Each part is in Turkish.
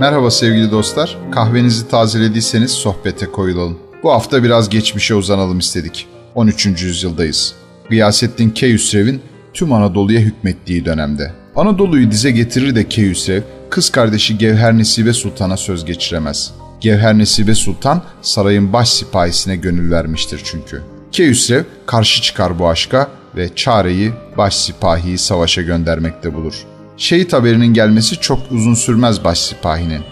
Merhaba sevgili dostlar. Kahvenizi tazelediyseniz sohbete koyulalım. Bu hafta biraz geçmişe uzanalım istedik. 13. yüzyıldayız. Gıyasettin Keyhüsrev'in tüm Anadolu'ya hükmettiği dönemde. Anadolu'yu dize getirir de Keyhüsrev, kız kardeşi Gevher Nesibe Sultan'a söz geçiremez. Gevher Nesibe Sultan sarayın baş sipahisine gönül vermiştir çünkü. Keyhüsrev karşı çıkar bu aşka ve çareyi baş sipahiyi savaşa göndermekte bulur. Şehit haberinin gelmesi çok uzun sürmez baş sipahinin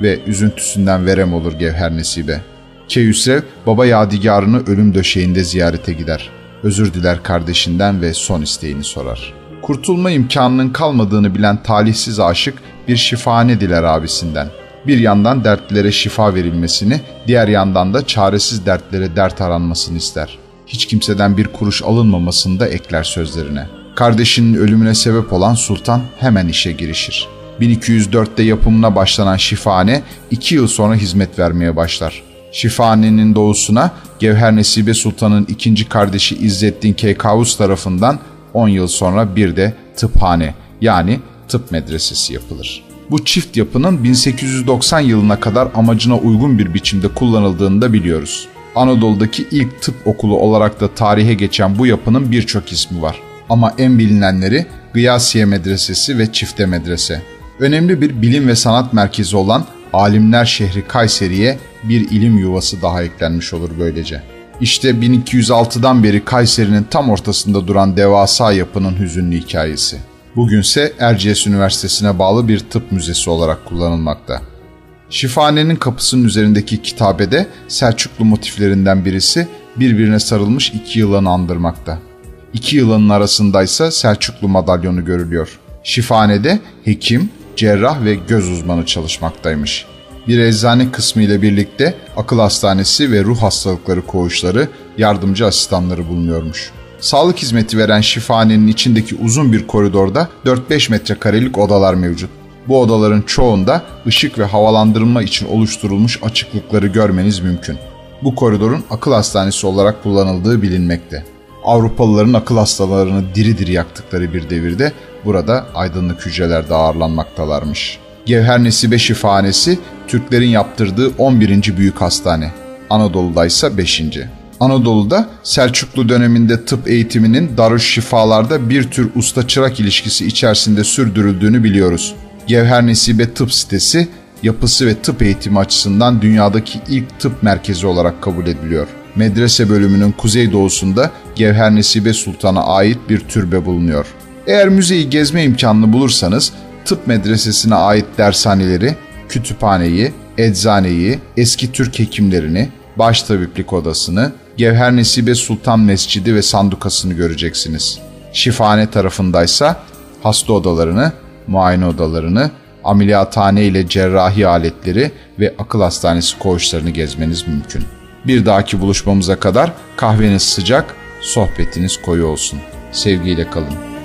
ve üzüntüsünden verem olur Gevher Nesibe. Keyhüsrev baba yadigarını ölüm döşeğinde ziyarete gider. Özür diler kardeşinden ve son isteğini sorar. Kurtulma imkanının kalmadığını bilen talihsiz aşık bir şifane diler abisinden. Bir yandan dertlere şifa verilmesini, diğer yandan da çaresiz dertlere dert aranmasını ister. Hiç kimseden bir kuruş alınmamasını da ekler sözlerine. Kardeşinin ölümüne sebep olan sultan hemen işe girişir. 1204'te yapımına başlanan şifane iki yıl sonra hizmet vermeye başlar. Şifahanenin doğusuna Gevher Nesibe Sultan'ın ikinci kardeşi İzzettin Keykavus tarafından 10 yıl sonra bir de tıphane yani tıp medresesi yapılır. Bu çift yapının 1890 yılına kadar amacına uygun bir biçimde kullanıldığını da biliyoruz. Anadolu'daki ilk tıp okulu olarak da tarihe geçen bu yapının birçok ismi var. Ama en bilinenleri Gıyasiye Medresesi ve Çifte Medrese. Önemli bir bilim ve sanat merkezi olan Alimler şehri Kayseri'ye bir ilim yuvası daha eklenmiş olur böylece. İşte 1206'dan beri Kayseri'nin tam ortasında duran devasa yapının hüzünlü hikayesi. Bugünse Erciyes Üniversitesi'ne bağlı bir tıp müzesi olarak kullanılmakta. Şifahanenin kapısının üzerindeki kitabede Selçuklu motiflerinden birisi birbirine sarılmış iki yılanı andırmakta. İki yılanın arasındaysa Selçuklu madalyonu görülüyor. Şifanede hekim, cerrah ve göz uzmanı çalışmaktaymış. Bir eczane kısmı ile birlikte akıl hastanesi ve ruh hastalıkları koğuşları, yardımcı asistanları bulunuyormuş. Sağlık hizmeti veren şifahanenin içindeki uzun bir koridorda 4-5 metrekarelik odalar mevcut. Bu odaların çoğunda ışık ve havalandırma için oluşturulmuş açıklıkları görmeniz mümkün. Bu koridorun akıl hastanesi olarak kullanıldığı bilinmekte. Avrupalıların akıl hastalarını diri diri yaktıkları bir devirde burada aydınlık hücrelerde ağırlanmaktalarmış. Gevher Nesibe Şifahanesi Türklerin yaptırdığı 11. büyük hastane. Anadolu'da ise 5. Anadolu'da Selçuklu döneminde tıp eğitiminin Darüşşifalar'da bir tür usta-çırak ilişkisi içerisinde sürdürüldüğünü biliyoruz. Gevher Nesibe Tıp sitesi yapısı ve tıp eğitimi açısından dünyadaki ilk tıp merkezi olarak kabul ediliyor. Medrese bölümünün kuzeydoğusunda Gevher Nesibe Sultan'a ait bir türbe bulunuyor. Eğer müzeyi gezme imkanını bulursanız tıp medresesine ait dershaneleri, kütüphaneyi, eczaneyi, eski Türk hekimlerini, baş tabiplik odasını, Gevher Nesibe Sultan Mescidi ve sandukasını göreceksiniz. Şifane tarafındaysa hasta odalarını, muayene odalarını, ameliyathane ile cerrahi aletleri ve akıl hastanesi koğuşlarını gezmeniz mümkün. Bir dahaki buluşmamıza kadar kahveniz sıcak, sohbetiniz koyu olsun. Sevgiyle kalın.